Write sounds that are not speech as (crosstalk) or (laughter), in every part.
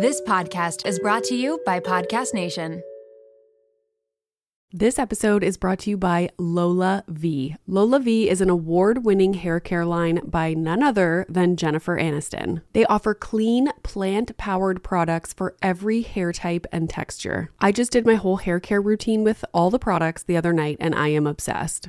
This podcast is brought to you by Podcast Nation. This episode is brought to you by LolaVie. Lola V is an award winning hair care line by none other than Jennifer Aniston. They offer clean, plant powered products for every hair type and texture. I just did my whole hair care routine with all the products the other night and I am obsessed.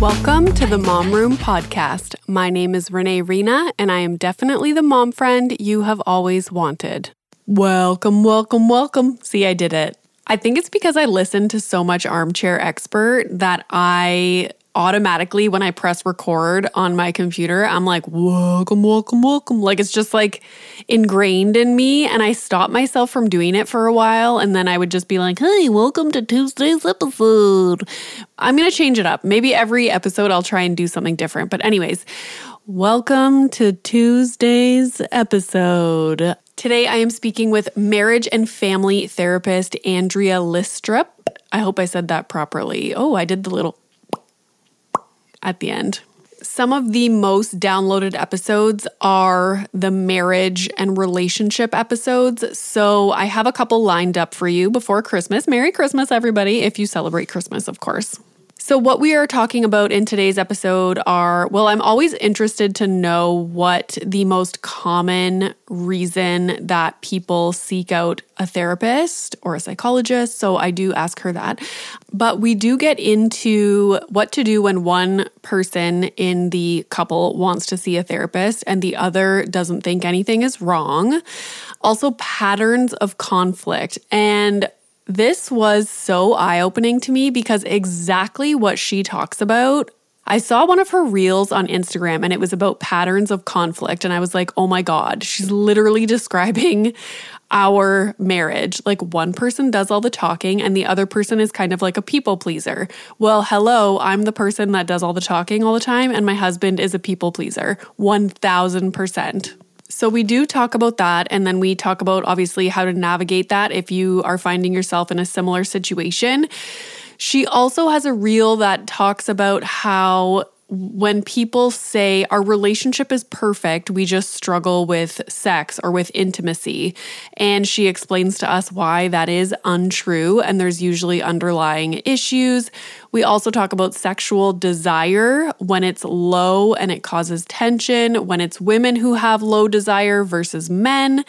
Welcome to the Mom Room Podcast. My name is Renee Reina, and I am definitely the mom friend you have always wanted. Welcome, welcome, welcome. See, I did it. I think it's because I listened to so much Armchair Expert that I automatically, when I press record on my computer, I'm like, welcome, welcome, welcome. Like it's just like ingrained in me. And I stopped myself from doing it for a while. And then I would just be like, hey, welcome to Tuesday's episode. I'm going to change it up. Maybe every episode I'll try and do something different. But, anyways, welcome to Tuesday's episode. Today I am speaking with marriage and family therapist Andrea Listrup. I hope I said that properly. Oh, I did the little at the end. Some of the most downloaded episodes are the marriage and relationship episodes. So I have a couple lined up for you before Christmas. Merry Christmas, everybody, if you celebrate Christmas, of course. So, what we are talking about in today's episode are well, I'm always interested to know what the most common reason that people seek out a therapist or a psychologist. So, I do ask her that. But we do get into what to do when one person in the couple wants to see a therapist and the other doesn't think anything is wrong. Also, patterns of conflict. And this was so eye opening to me because exactly what she talks about. I saw one of her reels on Instagram and it was about patterns of conflict. And I was like, oh my God, she's literally (laughs) describing our marriage. Like one person does all the talking and the other person is kind of like a people pleaser. Well, hello, I'm the person that does all the talking all the time, and my husband is a people pleaser. 1000%. So, we do talk about that. And then we talk about obviously how to navigate that if you are finding yourself in a similar situation. She also has a reel that talks about how when people say our relationship is perfect, we just struggle with sex or with intimacy. And she explains to us why that is untrue. And there's usually underlying issues. We also talk about sexual desire when it's low and it causes tension, when it's women who have low desire versus men.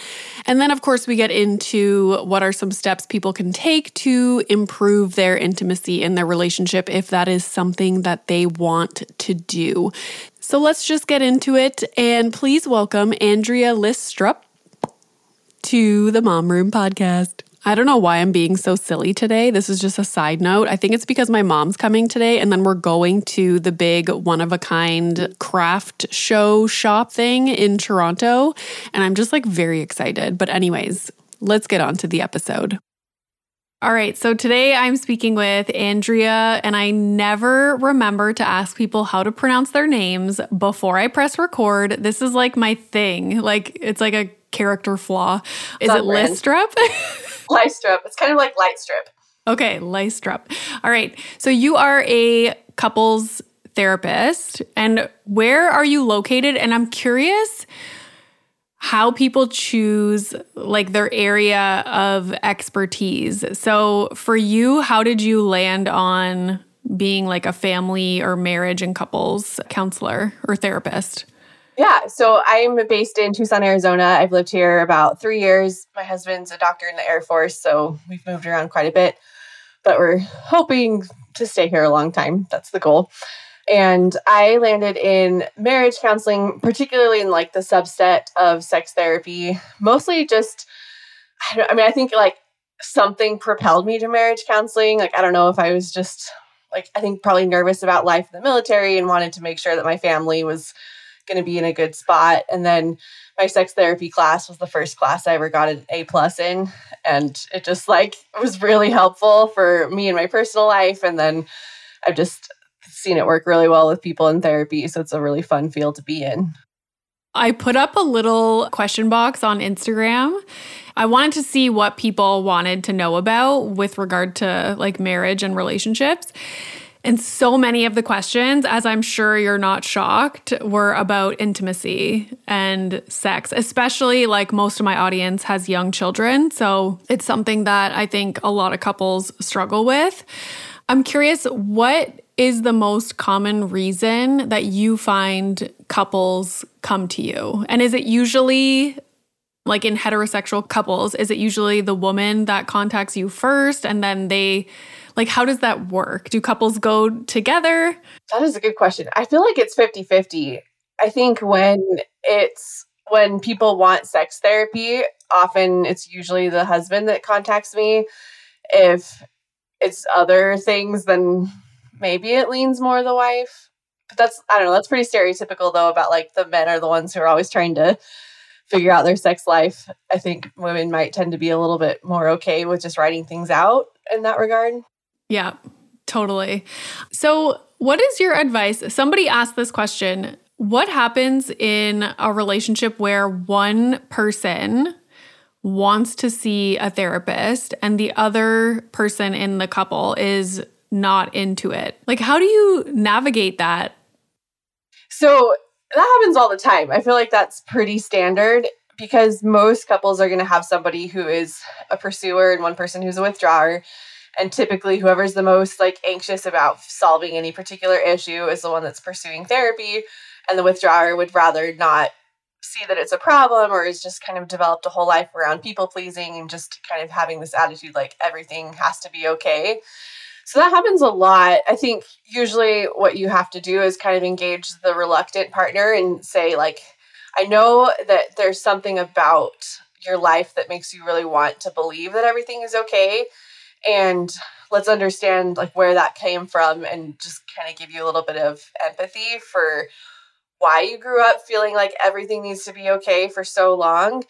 And then, of course, we get into what are some steps people can take to improve their intimacy in their relationship if that is something that they want to do. So let's just get into it. And please welcome Andrea Listrup to the Mom Room podcast. I don't know why I'm being so silly today. This is just a side note. I think it's because my mom's coming today, and then we're going to the big one of a kind craft show shop thing in Toronto. And I'm just like very excited. But, anyways, let's get on to the episode. All right, so today I'm speaking with Andrea, and I never remember to ask people how to pronounce their names before I press record. This is like my thing. Like, it's like a character flaw. Is it. Listrup? (laughs) Lystrup. It's kind of like light strip. Okay, Lystrup. All right. So you are a couples therapist, and where are you located? And I'm curious, how people choose like their area of expertise. So for you, how did you land on being like a family or marriage and couples counselor or therapist? Yeah, so I'm based in Tucson, Arizona. I've lived here about three years. My husband's a doctor in the Air Force, so we've moved around quite a bit, but we're hoping to stay here a long time. That's the goal. And I landed in marriage counseling, particularly in like the subset of sex therapy, mostly just, I, I mean, I think like something propelled me to marriage counseling. Like, I don't know if I was just like, I think probably nervous about life in the military and wanted to make sure that my family was going to be in a good spot. And then my sex therapy class was the first class I ever got an A plus in. And it just like was really helpful for me in my personal life. And then I've just seen it work really well with people in therapy. So it's a really fun field to be in. I put up a little question box on Instagram. I wanted to see what people wanted to know about with regard to like marriage and relationships. And so many of the questions, as I'm sure you're not shocked, were about intimacy and sex, especially like most of my audience has young children. So it's something that I think a lot of couples struggle with. I'm curious, what is the most common reason that you find couples come to you? And is it usually like in heterosexual couples, is it usually the woman that contacts you first and then they like how does that work? Do couples go together? That is a good question. I feel like it's 50-50. I think when it's when people want sex therapy, often it's usually the husband that contacts me. If it's other things, then maybe it leans more the wife. But that's I don't know, that's pretty stereotypical though about like the men are the ones who are always trying to figure out their sex life. I think women might tend to be a little bit more okay with just writing things out in that regard. Yeah, totally. So, what is your advice? Somebody asked this question. What happens in a relationship where one person wants to see a therapist and the other person in the couple is not into it. Like, how do you navigate that? So that happens all the time. I feel like that's pretty standard because most couples are going to have somebody who is a pursuer and one person who's a withdrawer. And typically, whoever's the most like anxious about solving any particular issue is the one that's pursuing therapy. And the withdrawer would rather not see that it's a problem or is just kind of developed a whole life around people pleasing and just kind of having this attitude like everything has to be okay. So that happens a lot. I think usually what you have to do is kind of engage the reluctant partner and say, like, I know that there's something about your life that makes you really want to believe that everything is okay. And let's understand like where that came from and just kind of give you a little bit of empathy for why you grew up feeling like everything needs to be okay for so long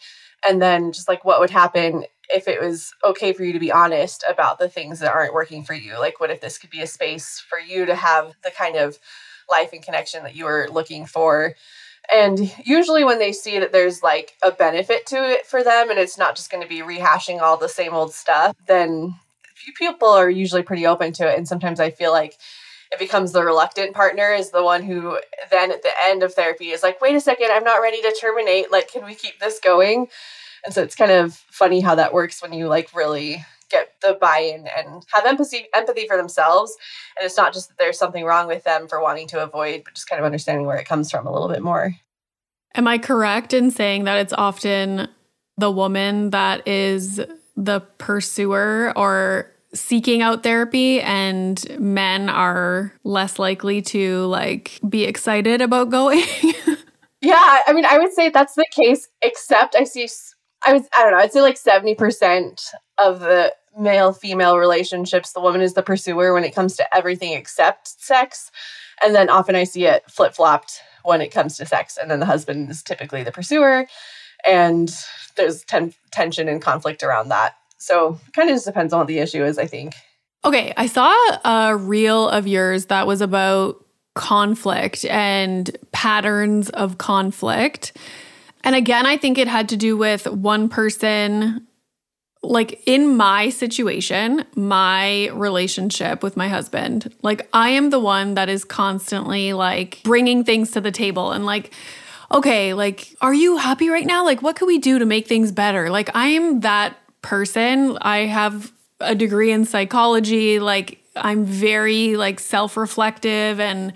and then just like what would happen if it was okay for you to be honest about the things that aren't working for you. Like, what if this could be a space for you to have the kind of life and connection that you were looking for? And usually, when they see that there's like a benefit to it for them and it's not just going to be rehashing all the same old stuff, then people are usually pretty open to it. And sometimes I feel like it becomes the reluctant partner is the one who then at the end of therapy is like, wait a second, I'm not ready to terminate. Like, can we keep this going? And so it's kind of funny how that works when you like really get the buy-in and have empathy empathy for themselves and it's not just that there's something wrong with them for wanting to avoid but just kind of understanding where it comes from a little bit more am i correct in saying that it's often the woman that is the pursuer or seeking out therapy and men are less likely to like be excited about going (laughs) yeah i mean i would say that's the case except i see I was I don't know, I'd say like 70% of the male female relationships, the woman is the pursuer when it comes to everything except sex. And then often I see it flip flopped when it comes to sex. And then the husband is typically the pursuer. And there's ten- tension and conflict around that. So kind of just depends on what the issue is, I think. Okay. I saw a reel of yours that was about conflict and patterns of conflict. And again, I think it had to do with one person. Like in my situation, my relationship with my husband, like I am the one that is constantly like bringing things to the table and like, okay, like, are you happy right now? Like, what could we do to make things better? Like, I am that person. I have a degree in psychology. Like, I'm very like self-reflective and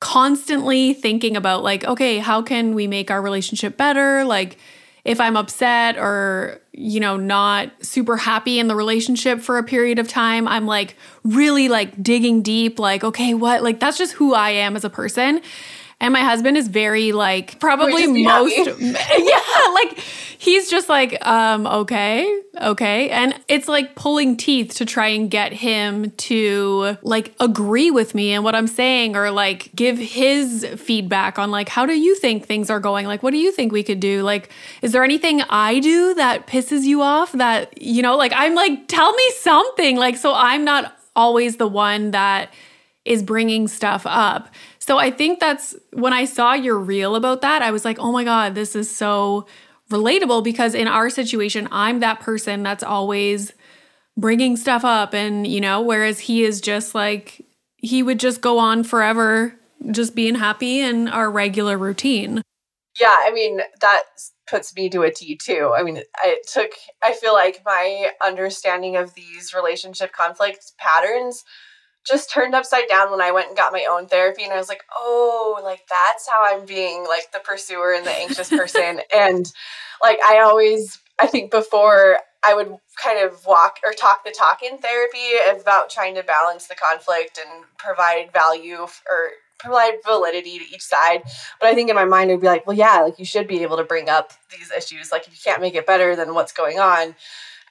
constantly thinking about like, okay, how can we make our relationship better? Like, if I'm upset or, you know, not super happy in the relationship for a period of time, I'm like really like digging deep, like, okay, what? Like, that's just who I am as a person. And my husband is very like probably most (laughs) yeah, like he's just like um okay, okay. And it's like pulling teeth to try and get him to like agree with me and what I'm saying or like give his feedback on like how do you think things are going? Like what do you think we could do? Like is there anything I do that pisses you off that you know, like I'm like tell me something like so I'm not always the one that is bringing stuff up. So I think that's when I saw your reel about that, I was like, oh my God, this is so relatable because in our situation, I'm that person that's always bringing stuff up. And, you know, whereas he is just like, he would just go on forever, just being happy in our regular routine. Yeah. I mean, that puts me to a T too. I mean, it took, I feel like my understanding of these relationship conflict patterns just turned upside down when I went and got my own therapy. And I was like, oh, like that's how I'm being like the pursuer and the anxious person. (laughs) and like I always, I think before I would kind of walk or talk the talk in therapy about trying to balance the conflict and provide value or provide validity to each side. But I think in my mind, I'd be like, well, yeah, like you should be able to bring up these issues. Like if you can't make it better, then what's going on?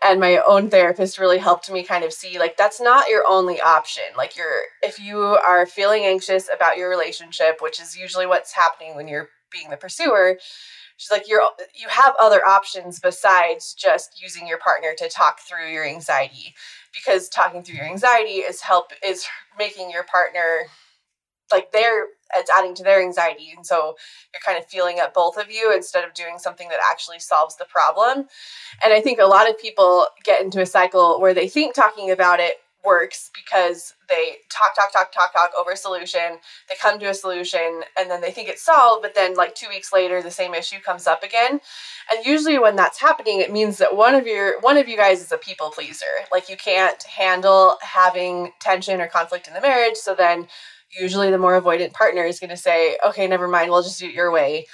And my own therapist really helped me kind of see like that's not your only option. Like you're if you are feeling anxious about your relationship which is usually what's happening when you're being the pursuer she's like you're you have other options besides just using your partner to talk through your anxiety. Because talking through your anxiety is help is making your partner like they're it's adding to their anxiety and so you're kind of feeling up both of you instead of doing something that actually solves the problem. And i think a lot of people get into a cycle where they think talking about it works because they talk talk talk talk talk over a solution they come to a solution and then they think it's solved but then like two weeks later the same issue comes up again. And usually when that's happening it means that one of your one of you guys is a people pleaser. Like you can't handle having tension or conflict in the marriage so then usually the more avoidant partner is going to say, okay, never mind, we'll just do it your way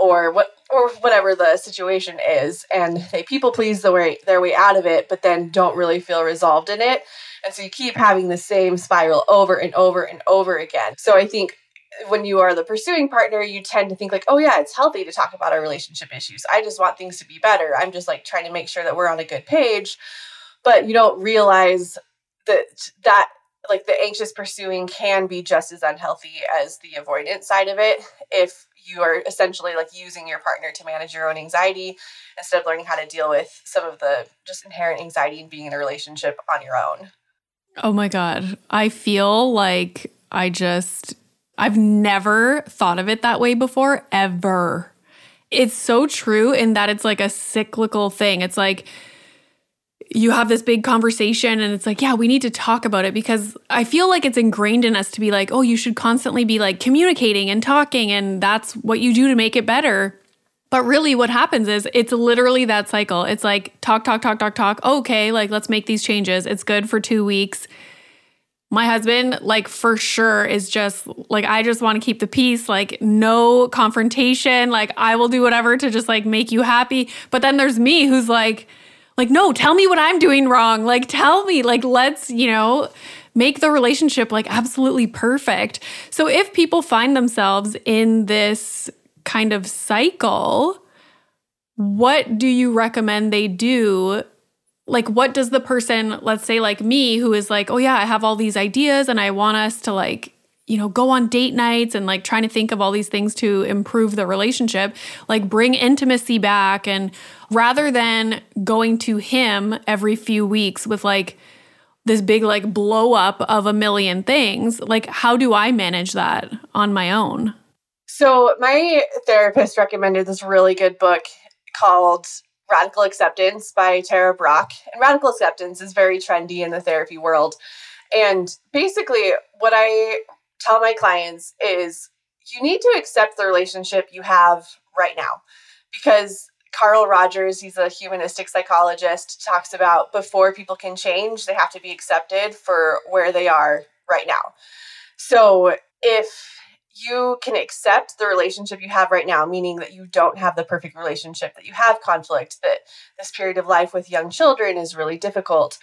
or what or whatever the situation is and they people please the way their way out of it but then don't really feel resolved in it. And so you keep having the same spiral over and over and over again. So i think when you are the pursuing partner you tend to think like oh yeah it's healthy to talk about our relationship issues. I just want things to be better. I'm just like trying to make sure that we're on a good page. But you don't realize that that like the anxious pursuing can be just as unhealthy as the avoidant side of it if you are essentially like using your partner to manage your own anxiety instead of learning how to deal with some of the just inherent anxiety and being in a relationship on your own. Oh my God. I feel like I just, I've never thought of it that way before, ever. It's so true in that it's like a cyclical thing. It's like, you have this big conversation and it's like, yeah, we need to talk about it because I feel like it's ingrained in us to be like, oh, you should constantly be like communicating and talking and that's what you do to make it better. But really what happens is it's literally that cycle. It's like talk, talk, talk, talk, talk. Okay, like let's make these changes. It's good for 2 weeks. My husband, like for sure, is just like, I just want to keep the peace, like, no confrontation. Like, I will do whatever to just like make you happy. But then there's me who's like, like, no, tell me what I'm doing wrong. Like, tell me, like, let's, you know, make the relationship like absolutely perfect. So if people find themselves in this kind of cycle, what do you recommend they do? Like, what does the person, let's say, like me, who is like, oh, yeah, I have all these ideas and I want us to like you know, go on date nights and like trying to think of all these things to improve the relationship, like bring intimacy back. And rather than going to him every few weeks with like this big like blow up of a million things, like how do I manage that on my own? So, my therapist recommended this really good book called Radical Acceptance by Tara Brach. And radical acceptance is very trendy in the therapy world. And basically, what I tell my clients is you need to accept the relationship you have right now because Carl Rogers, he's a humanistic psychologist, talks about before people can change, they have to be accepted for where they are right now. So if you can accept the relationship you have right now, meaning that you don't have the perfect relationship, that you have conflict, that this period of life with young children is really difficult.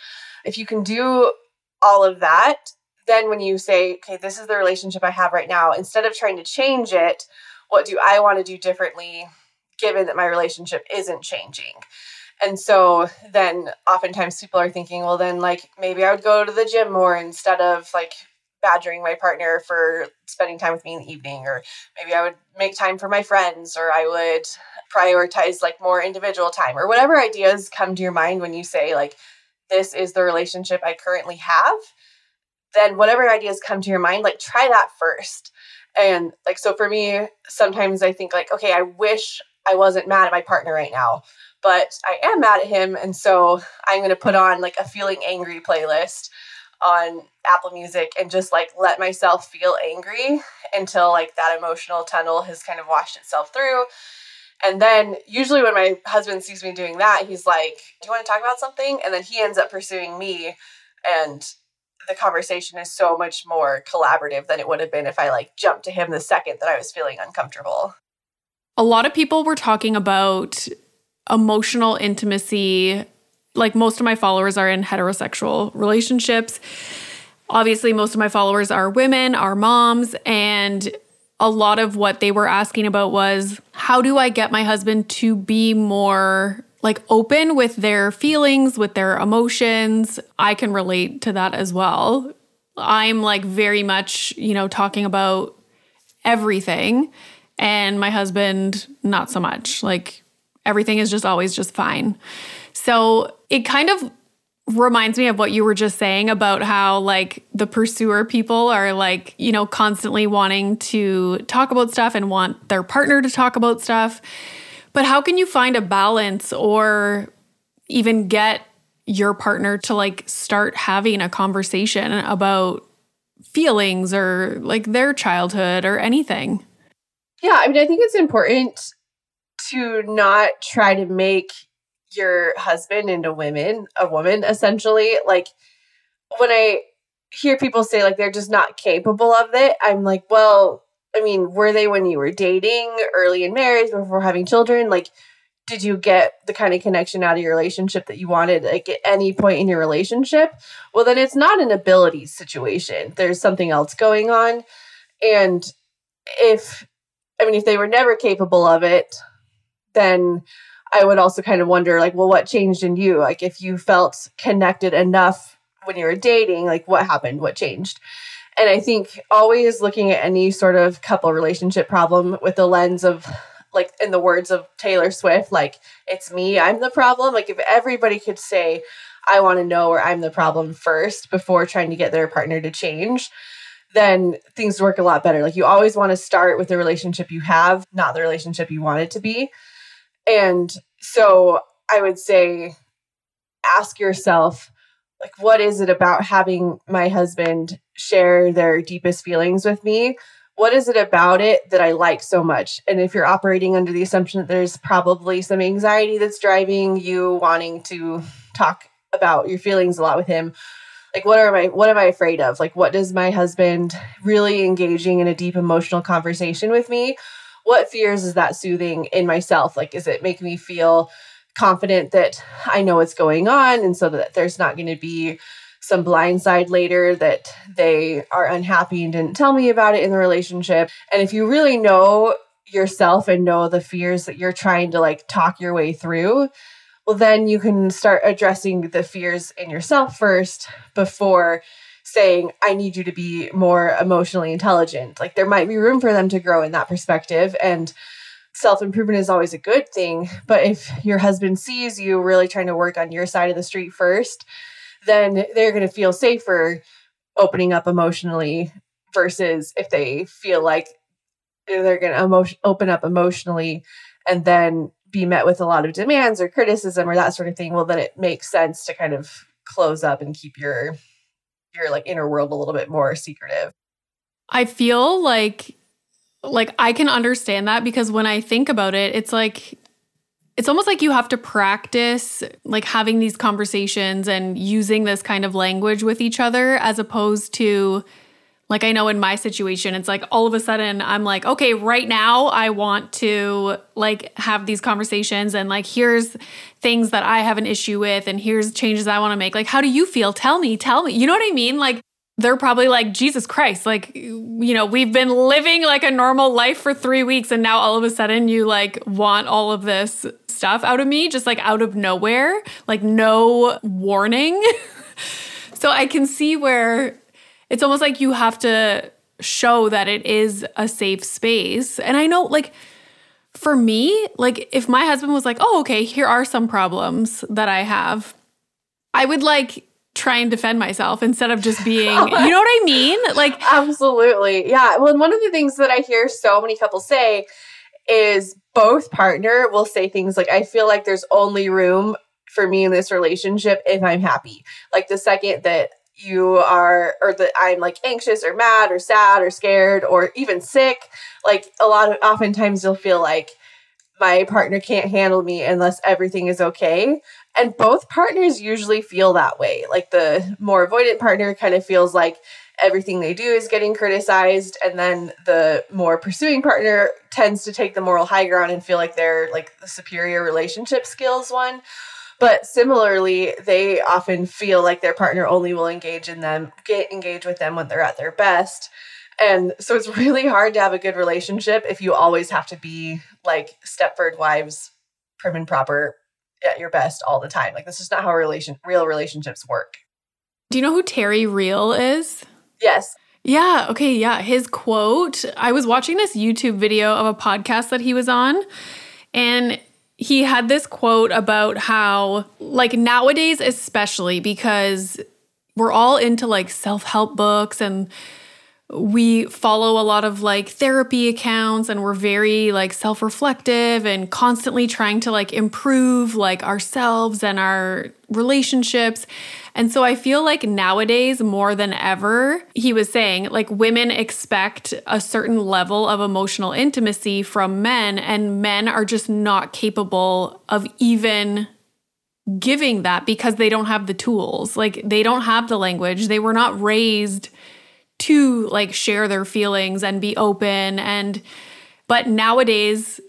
If you can do all of that, then when you say, okay, this is the relationship I have right now, instead of trying to change it, what do I want to do differently given that my relationship isn't changing? And so then oftentimes people are thinking, well, then like maybe I would go to the gym more instead of like badgering my partner for spending time with me in the evening or maybe i would make time for my friends or i would prioritize like more individual time or whatever ideas come to your mind when you say like this is the relationship i currently have then whatever ideas come to your mind like try that first and like so for me sometimes i think like okay i wish i wasn't mad at my partner right now but i am mad at him and so i'm going to put on like a feeling angry playlist on Apple Music and just like let myself feel angry until like that emotional tunnel has kind of washed itself through. And then usually when my husband sees me doing that, he's like, "Do you want to talk about something?" And then he ends up pursuing me and the conversation is so much more collaborative than it would have been if I like jumped to him the second that I was feeling uncomfortable. A lot of people were talking about emotional intimacy like most of my followers are in heterosexual relationships. Obviously, most of my followers are women, are moms, and a lot of what they were asking about was how do I get my husband to be more like open with their feelings, with their emotions? I can relate to that as well. I'm like very much, you know, talking about everything, and my husband, not so much. Like everything is just always just fine. So it kind of reminds me of what you were just saying about how like the pursuer people are like, you know, constantly wanting to talk about stuff and want their partner to talk about stuff. But how can you find a balance or even get your partner to like start having a conversation about feelings or like their childhood or anything? Yeah, I mean, I think it's important to not try to make your husband into women, a woman essentially. Like when I hear people say like they're just not capable of it, I'm like, well, I mean, were they when you were dating, early in marriage, before having children? Like, did you get the kind of connection out of your relationship that you wanted like at any point in your relationship? Well, then it's not an ability situation. There's something else going on. And if I mean if they were never capable of it, then I would also kind of wonder, like, well, what changed in you? Like, if you felt connected enough when you were dating, like, what happened? What changed? And I think always looking at any sort of couple relationship problem with the lens of, like, in the words of Taylor Swift, like, it's me, I'm the problem. Like, if everybody could say, I want to know where I'm the problem first before trying to get their partner to change, then things work a lot better. Like, you always want to start with the relationship you have, not the relationship you want it to be. And so I would say ask yourself like what is it about having my husband share their deepest feelings with me? What is it about it that I like so much? And if you're operating under the assumption that there's probably some anxiety that's driving you wanting to talk about your feelings a lot with him, like what are my what am I afraid of? Like what does my husband really engaging in a deep emotional conversation with me? what fears is that soothing in myself? Like, is it making me feel confident that I know what's going on and so that there's not going to be some blind side later that they are unhappy and didn't tell me about it in the relationship. And if you really know yourself and know the fears that you're trying to like talk your way through, well, then you can start addressing the fears in yourself first before saying, I need you to be more emotionally intelligent. Like there might be room for them to grow in that perspective. And self improvement is always a good thing. But if your husband sees you really trying to work on your side of the street first, then they're going to feel safer opening up emotionally versus if they feel like they're going to emotion open up emotionally and then be met with a lot of demands or criticism or that sort of thing well then it makes sense to kind of close up and keep your your like inner world a little bit more secretive. I feel like like I can understand that because when I think about it, it's like it's almost like you have to practice like having these conversations and using this kind of language with each other as opposed to like I know in my situation it's like all of a sudden I'm like okay right now I want to like have these conversations and like here's things that I have an issue with and here's changes I want to make. Like how do you feel? Tell me tell me. You know what I mean? Like they're probably like, Jesus Christ, like, you know, we've been living like a normal life for three weeks, and now all of a sudden you like want all of this stuff out of me, just like out of nowhere, like no warning. (laughs) so I can see where it's almost like you have to show that it is a safe space. And I know, like, for me, like, if my husband was like, oh, okay, here are some problems that I have, I would like try and defend myself instead of just being, (laughs) you know what I mean? Like, absolutely. Yeah. Well, one of the things that I hear so many couples say is both partner will say things like, I feel like there's only room for me in this relationship if I'm happy. Like, the second that you are or that I'm like anxious or mad or sad or scared or even sick like a lot of oftentimes you'll feel like my partner can't handle me unless everything is okay and both partners usually feel that way. Like the more avoidant partner kind of feels like everything they do is getting criticized. And then the more pursuing partner tends to take the moral high ground and feel like they're like the superior relationship skills one. But similarly, they often feel like their partner only will engage in them, get engaged with them when they're at their best. And so it's (laughs) really hard to have a good relationship if you always have to be like Stepford wives, prim and proper, at your best all the time. Like this is not how relation real relationships work. Do you know who Terry Real is? Yes. Yeah, okay, yeah. His quote, I was watching this YouTube video of a podcast that he was on and he had this quote about how like nowadays especially because we're all into like self-help books and we follow a lot of like therapy accounts and we're very like self-reflective and constantly trying to like improve like ourselves and our relationships. And so I feel like nowadays more than ever, he was saying like women expect a certain level of emotional intimacy from men and men are just not capable of even giving that because they don't have the tools. Like they don't have the language. They were not raised to like share their feelings and be open and but nowadays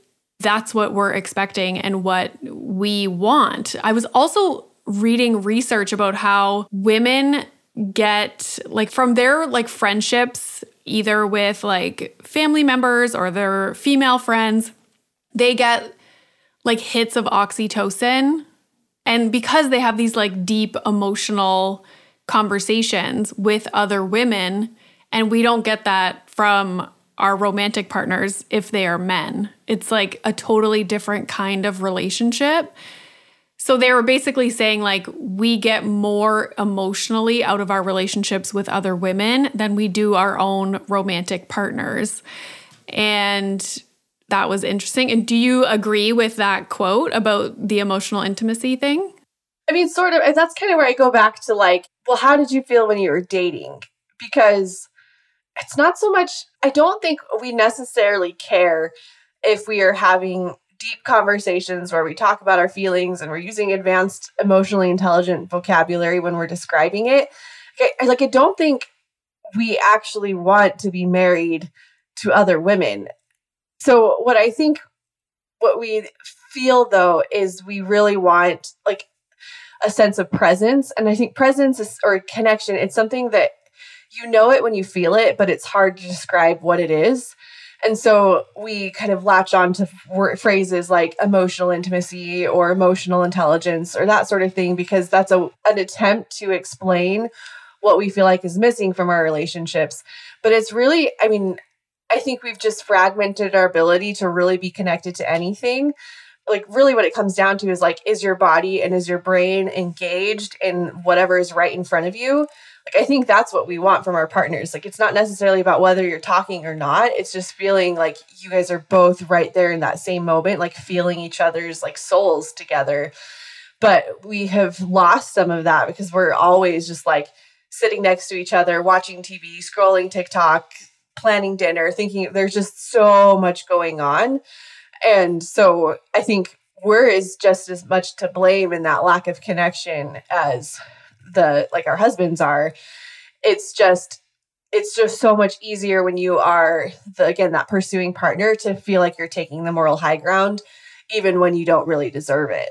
that's what we're expecting and what we want. I was also reading research about how women get like from their like friendships either with like family members or their female friends they get like hits of oxytocin and because they have these like deep emotional conversations with other women and we don't get that from our romantic partners if they are men. It's like a totally different kind of relationship. So they were basically saying, like, we get more emotionally out of our relationships with other women than we do our own romantic partners. And that was interesting. And do you agree with that quote about the emotional intimacy thing? I mean, sort of. That's kind of where I go back to like, well, how did you feel when you were dating? Because it's not so much, I don't think we necessarily care if we are having deep conversations where we talk about our feelings and we're using advanced emotionally intelligent vocabulary when we're describing it. Like, I don't think we actually want to be married to other women. So, what I think, what we feel though, is we really want like a sense of presence. And I think presence is, or connection, it's something that you know it when you feel it, but it's hard to describe what it is. And so we kind of latch on to phrases like emotional intimacy or emotional intelligence or that sort of thing because that's a an attempt to explain what we feel like is missing from our relationships. But it's really, I mean, I think we've just fragmented our ability to really be connected to anything. Like, really, what it comes down to is like, is your body and is your brain engaged in whatever is right in front of you? Like I think that's what we want from our partners. Like it's not necessarily about whether you're talking or not. It's just feeling like you guys are both right there in that same moment, like feeling each other's like souls together. But we have lost some of that because we're always just like sitting next to each other, watching TV, scrolling TikTok, planning dinner, thinking there's just so much going on. And so I think we're is just as much to blame in that lack of connection as the like our husbands are. It's just it's just so much easier when you are the again that pursuing partner to feel like you're taking the moral high ground even when you don't really deserve it.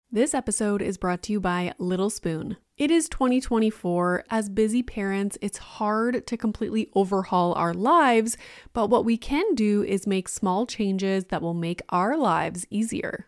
This episode is brought to you by Little Spoon. It is 2024. As busy parents, it's hard to completely overhaul our lives, but what we can do is make small changes that will make our lives easier.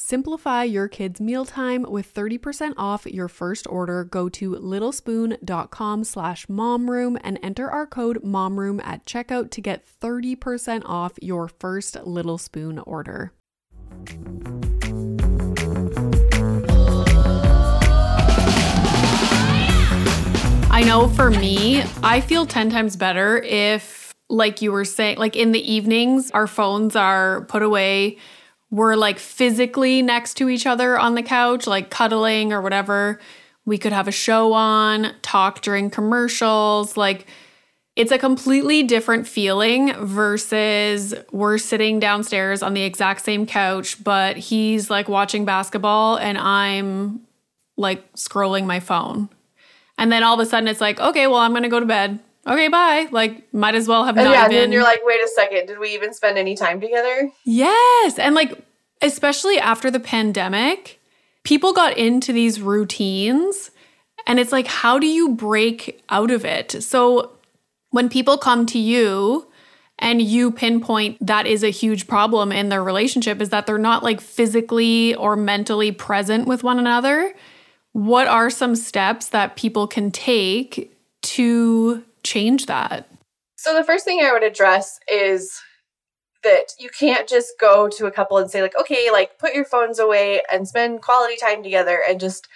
Simplify your kids' mealtime with 30% off your first order. Go to littlespoon.com slash momroom and enter our code momroom at checkout to get 30% off your first Little Spoon order. I know for me, I feel 10 times better if, like you were saying, like in the evenings, our phones are put away we're like physically next to each other on the couch, like cuddling or whatever. We could have a show on, talk during commercials. Like, it's a completely different feeling versus we're sitting downstairs on the exact same couch, but he's like watching basketball and I'm like scrolling my phone. And then all of a sudden it's like, okay, well, I'm going to go to bed okay, bye. Like, might as well have and not yeah, even. And you're like, wait a second, did we even spend any time together? Yes. And like, especially after the pandemic, people got into these routines. And it's like, how do you break out of it? So when people come to you, and you pinpoint that is a huge problem in their relationship is that they're not like physically or mentally present with one another. What are some steps that people can take to change that? So, the first thing I would address is that you can't just go to a couple and say, like, okay, like put your phones away and spend quality time together and just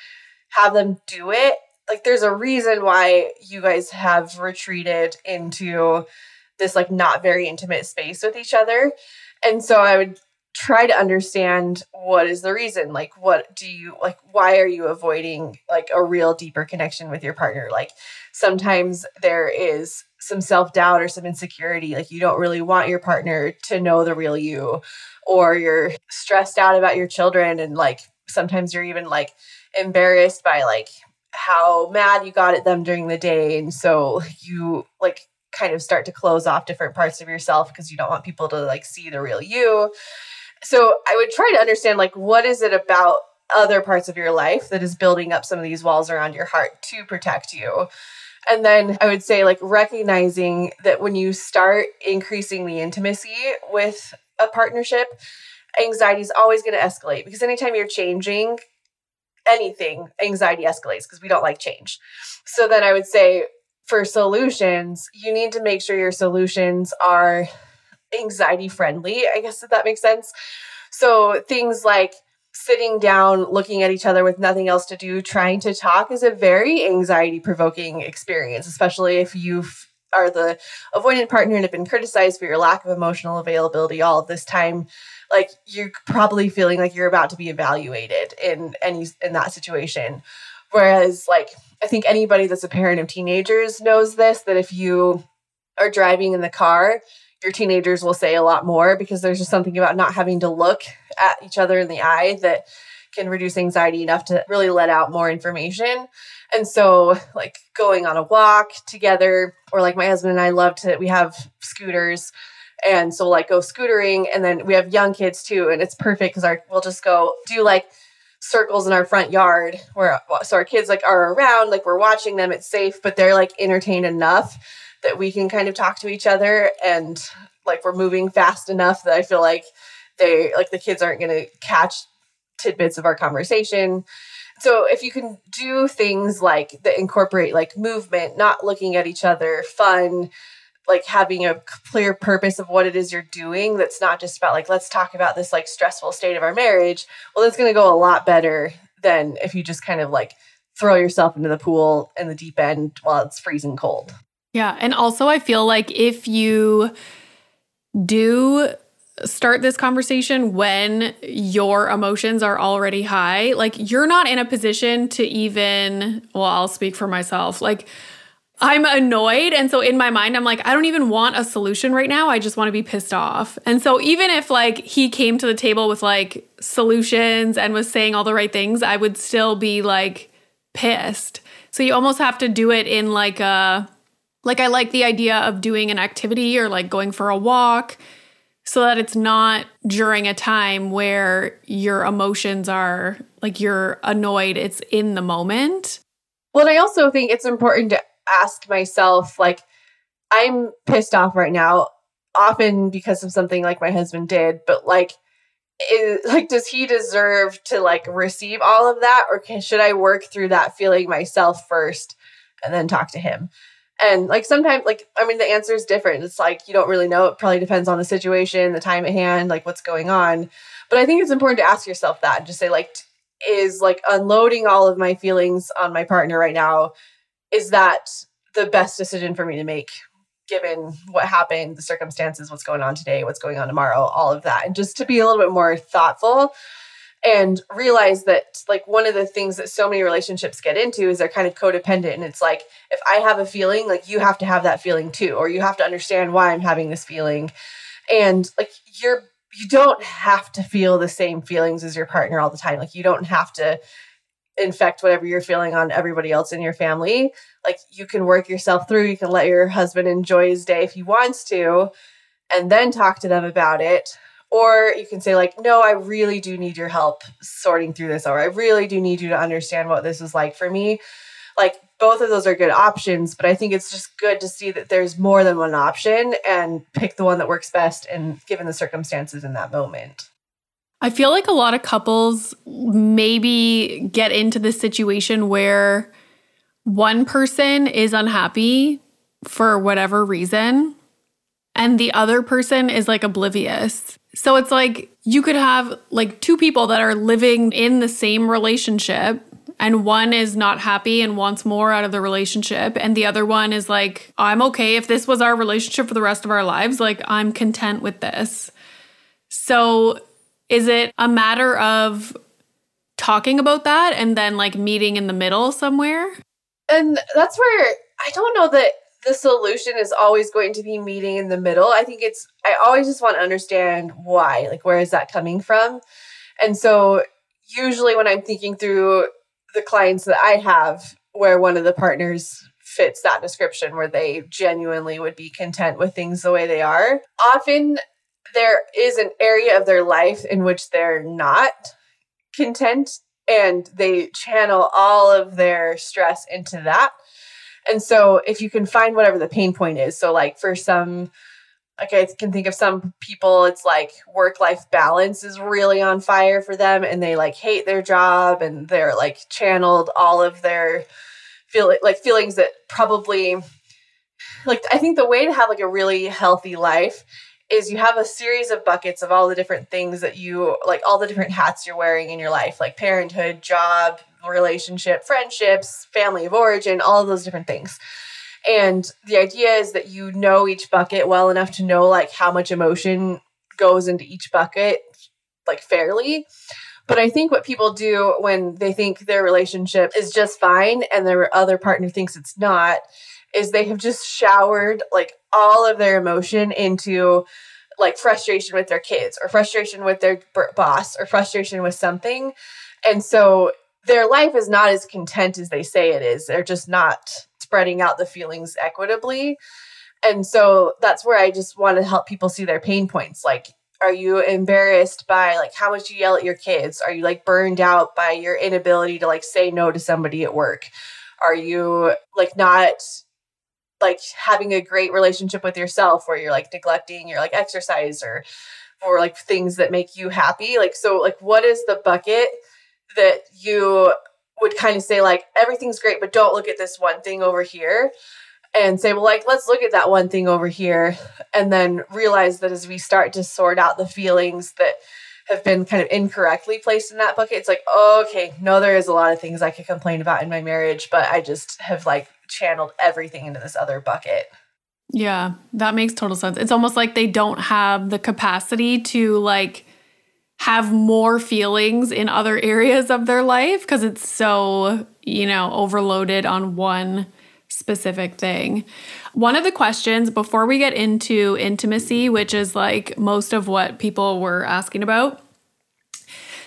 have them do it. Like, there's a reason why you guys have retreated into this, like, not very intimate space with each other. And so I would try to understand what is the reason like what do you like why are you avoiding like a real deeper connection with your partner like sometimes there is some self-doubt or some insecurity like you don't really want your partner to know the real you or you're stressed out about your children and like sometimes you're even like embarrassed by like how mad you got at them during the day and so you like kind of start to close off different parts of yourself because you don't want people to like see the real you so I would try to understand like what is it about other parts of your life that is building up some of these walls around your heart to protect you. And then I would say like recognizing that when you start increasing the intimacy with a partnership, anxiety is always going to escalate because anytime you're changing anything, anxiety escalates because we don't like change. So then I would say for solutions, you need to make sure your solutions are anxiety friendly, I guess if that makes sense. So things like sitting down, looking at each other with nothing else to do, trying to talk is a very anxiety provoking experience, especially if you are the avoidant partner and have been criticized for your lack of emotional availability all of this time like you're probably feeling like you're about to be evaluated in any in that situation. Whereas like i think anybody that's a parent of teenagers knows this that if you are driving in the car your teenagers will say a lot more because there's just something about not having to look at each other in the eye that can reduce anxiety enough to really let out more information. And so, like going on a walk together, or like my husband and I love to, we have scooters. And so, like, go scootering. And then we have young kids too. And it's perfect because our, we'll just go do like circles in our front yard where, so our kids like are around, like we're watching them, it's safe, but they're like entertained enough that we can kind of talk to each other and like we're moving fast enough that I feel like they like the kids aren't going to catch tidbits of our conversation. So if you can do things like that incorporate like movement, not looking at each other, fun, like having a clear purpose of what it is you're doing that's not just about like let's talk about this like stressful state of our marriage, well that's going to go a lot better than if you just kind of like throw yourself into the pool in the deep end while it's freezing cold. Yeah. And also, I feel like if you do start this conversation when your emotions are already high, like you're not in a position to even, well, I'll speak for myself. Like, I'm annoyed. And so in my mind, I'm like, I don't even want a solution right now. I just want to be pissed off. And so even if like he came to the table with like solutions and was saying all the right things, I would still be like pissed. So you almost have to do it in like a, like, I like the idea of doing an activity or like going for a walk so that it's not during a time where your emotions are like you're annoyed, it's in the moment. Well, and I also think it's important to ask myself, like, I'm pissed off right now, often because of something like my husband did, but like, is, like does he deserve to like receive all of that or can, should i work through that feeling myself first and then talk to him and like sometimes, like, I mean, the answer is different. It's like you don't really know. It probably depends on the situation, the time at hand, like what's going on. But I think it's important to ask yourself that and just say, like, is like unloading all of my feelings on my partner right now, is that the best decision for me to make given what happened, the circumstances, what's going on today, what's going on tomorrow, all of that. And just to be a little bit more thoughtful and realize that like one of the things that so many relationships get into is they're kind of codependent and it's like if i have a feeling like you have to have that feeling too or you have to understand why i'm having this feeling. And like you're you don't have to feel the same feelings as your partner all the time. Like you don't have to infect whatever you're feeling on everybody else in your family. Like you can work yourself through you can let your husband enjoy his day if he wants to and then talk to them about it or you can say, like, no, I really do need your help sorting through this, or I really do need you to understand what this is like for me. Like, both of those are good options, but I think it's just good to see that there's more than one option and pick the one that works best and given the circumstances in that moment. I feel like a lot of couples maybe get into this situation where one person is unhappy for whatever reason and the other person is like oblivious. So it's like you could have like two people that are living in the same relationship and one is not happy and wants more out of the relationship and the other one is like I'm okay if this was our relationship for the rest of our lives like I'm content with this. So is it a matter of talking about that and then like meeting in the middle somewhere? And that's where I don't know that the solution is always going to be meeting in the middle. I think it's, I always just want to understand why, like, where is that coming from? And so, usually, when I'm thinking through the clients that I have, where one of the partners fits that description, where they genuinely would be content with things the way they are, often there is an area of their life in which they're not content and they channel all of their stress into that and so if you can find whatever the pain point is, so like for some like I can think of some people it's like work life balance is really on fire for them and they like hate their job and they're like channeled all of their feel like feelings that probably like I think the way to have like a really healthy life is you have a series of buckets of all the different things that you like all the different hats you're wearing in your life like parenthood job relationship, friendships, family of origin, all of those different things. And the idea is that you know each bucket well enough to know like how much emotion goes into each bucket like fairly. But I think what people do when they think their relationship is just fine and their other partner thinks it's not is they have just showered like all of their emotion into like frustration with their kids or frustration with their boss or frustration with something. And so their life is not as content as they say it is. They're just not spreading out the feelings equitably. And so that's where I just want to help people see their pain points. Like, are you embarrassed by like how much you yell at your kids? Are you like burned out by your inability to like say no to somebody at work? Are you like not like having a great relationship with yourself where you're like neglecting your like exercise or or like things that make you happy? Like so like what is the bucket that you would kind of say like everything's great but don't look at this one thing over here and say well like let's look at that one thing over here and then realize that as we start to sort out the feelings that have been kind of incorrectly placed in that bucket it's like okay no there is a lot of things i could complain about in my marriage but i just have like channeled everything into this other bucket. Yeah that makes total sense. It's almost like they don't have the capacity to like have more feelings in other areas of their life because it's so, you know, overloaded on one specific thing. One of the questions before we get into intimacy, which is like most of what people were asking about,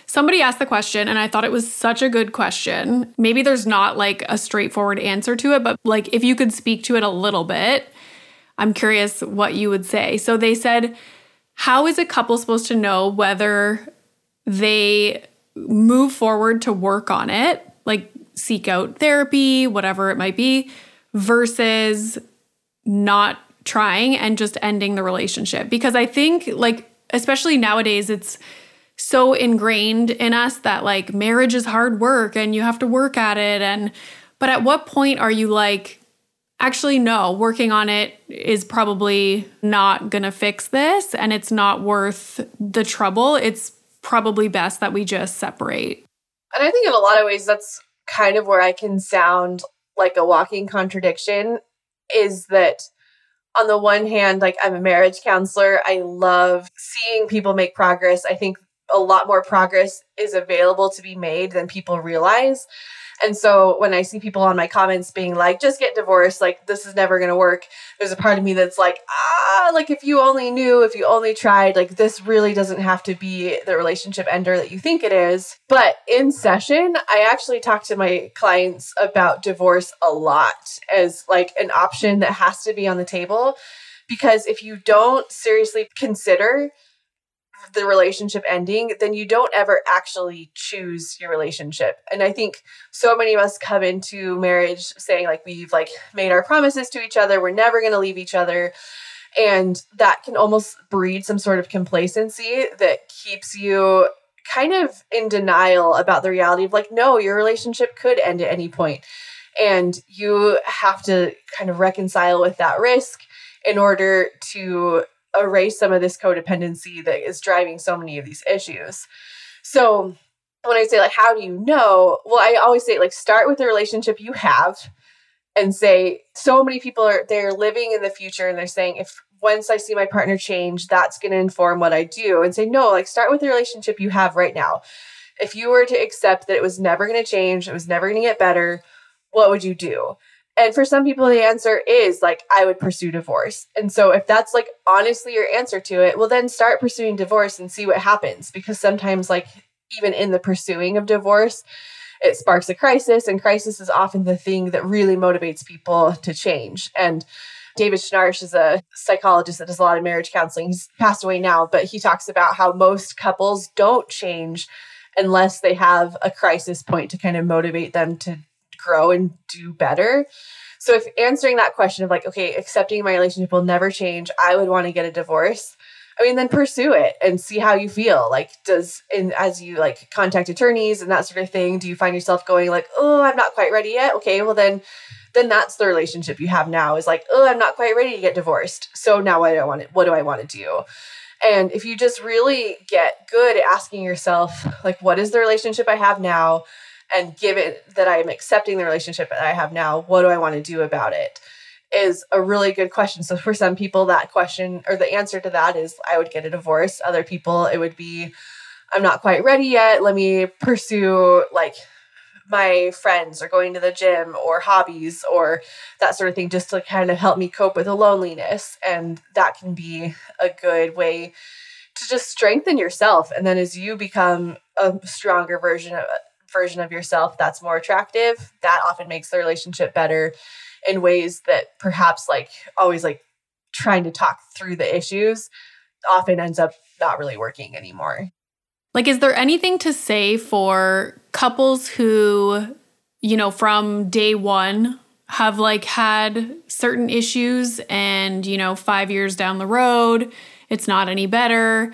somebody asked the question and I thought it was such a good question. Maybe there's not like a straightforward answer to it, but like if you could speak to it a little bit, I'm curious what you would say. So they said, how is a couple supposed to know whether they move forward to work on it, like seek out therapy, whatever it might be, versus not trying and just ending the relationship? Because I think, like, especially nowadays, it's so ingrained in us that like marriage is hard work and you have to work at it. And, but at what point are you like, actually no working on it is probably not going to fix this and it's not worth the trouble. It's probably best that we just separate. And i think in a lot of ways that's kind of where i can sound like a walking contradiction is that on the one hand like i'm a marriage counselor. I love seeing people make progress. I think a lot more progress is available to be made than people realize and so when I see people on my comments being like, just get divorced, like this is never to work, there's a part of me that's like, ah, like if you only knew, if you only tried, like this really doesn't have to be the relationship ender that you think it is. But in session, I actually talk to my clients about divorce a lot as like an option that has to be on the table. Because if you don't seriously consider the relationship ending, then you don't ever actually choose your relationship. And I think so many of us come into marriage saying like we've like made our promises to each other, we're never going to leave each other. And that can almost breed some sort of complacency that keeps you kind of in denial about the reality of like no, your relationship could end at any point. And you have to kind of reconcile with that risk in order to erase some of this codependency that is driving so many of these issues. So, when I say, like, how do you know? Well, I always say, like, start with the relationship you have and say, so many people are, they're living in the future and they're saying, if once I see my partner change, that's going to inform what I do. And say, no, like, start with the relationship you have right now. If you were to accept that it was never going to change, it was never going to get better, what would you do? And for some people, the answer is like, I would pursue divorce. And so, if that's like honestly your answer to it, well, then start pursuing divorce and see what happens. Because sometimes, like, even in the pursuing of divorce, it sparks a crisis, and crisis is often the thing that really motivates people to change. And David Schnarch is a psychologist that does a lot of marriage counseling. He's passed away now, but he talks about how most couples don't change unless they have a crisis point to kind of motivate them to grow and do better. So if answering that question of like, okay, accepting my relationship will never change, I would want to get a divorce. I mean, then pursue it and see how you feel. Like, does and as you like contact attorneys and that sort of thing, do you find yourself going like, oh, I'm not quite ready yet? Okay, well then, then that's the relationship you have now. Is like, oh, I'm not quite ready to get divorced. So now what do I want to, what do I want to do? And if you just really get good at asking yourself, like, what is the relationship I have now? And given that I am accepting the relationship that I have now, what do I want to do about it? Is a really good question. So for some people, that question or the answer to that is I would get a divorce. Other people, it would be I'm not quite ready yet. Let me pursue like my friends or going to the gym or hobbies or that sort of thing just to kind of help me cope with the loneliness. And that can be a good way to just strengthen yourself. And then as you become a stronger version of version of yourself that's more attractive, that often makes the relationship better in ways that perhaps like always like trying to talk through the issues often ends up not really working anymore. Like, is there anything to say for couples who, you know, from day one have like had certain issues and, you know, five years down the road, it's not any better?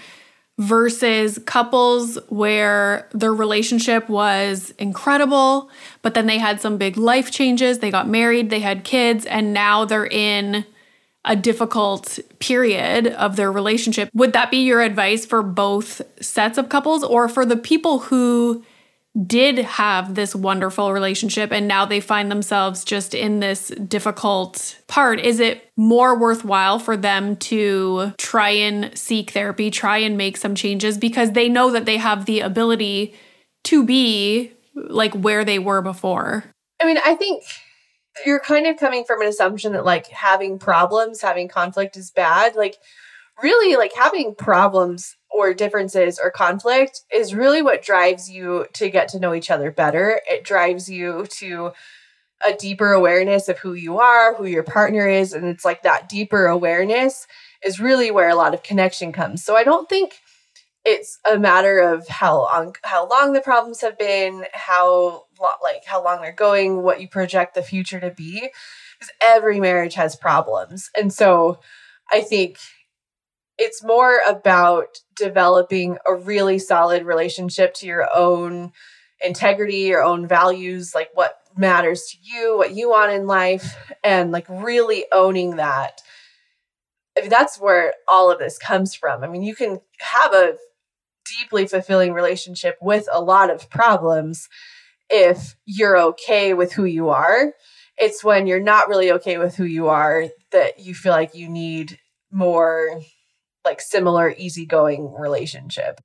Versus couples where their relationship was incredible, but then they had some big life changes. They got married, they had kids, and now they're in a difficult period of their relationship. Would that be your advice for both sets of couples or for the people who did have this wonderful relationship and now they find themselves just in this difficult part, is it more worthwhile for them to try and seek therapy, try and make some changes because they know that they have the ability to be like where they were before? I mean, I think you're kind of coming from an assumption that like having problems, having conflict is bad. Like, really, like having problems or differences or conflict is really what drives you to get to know each other better. It drives you to a deeper awareness of who you are, who your partner is, and it's like that deeper awareness is really where a lot of connection comes. So I don't think it's a matter of how long how long the problems have been, how like how long they're going, what you project the future to be, because every marriage has problems. And so I think it's more about developing a really solid relationship to your own integrity, your own values, like what matters to you, what you want in life, and like really owning that. I mean, that's where all of this comes from. I mean, you can have a deeply fulfilling relationship with a lot of problems if you're okay with who you are. It's when you're not really okay with who you are that you feel like you need more like similar easygoing relationship.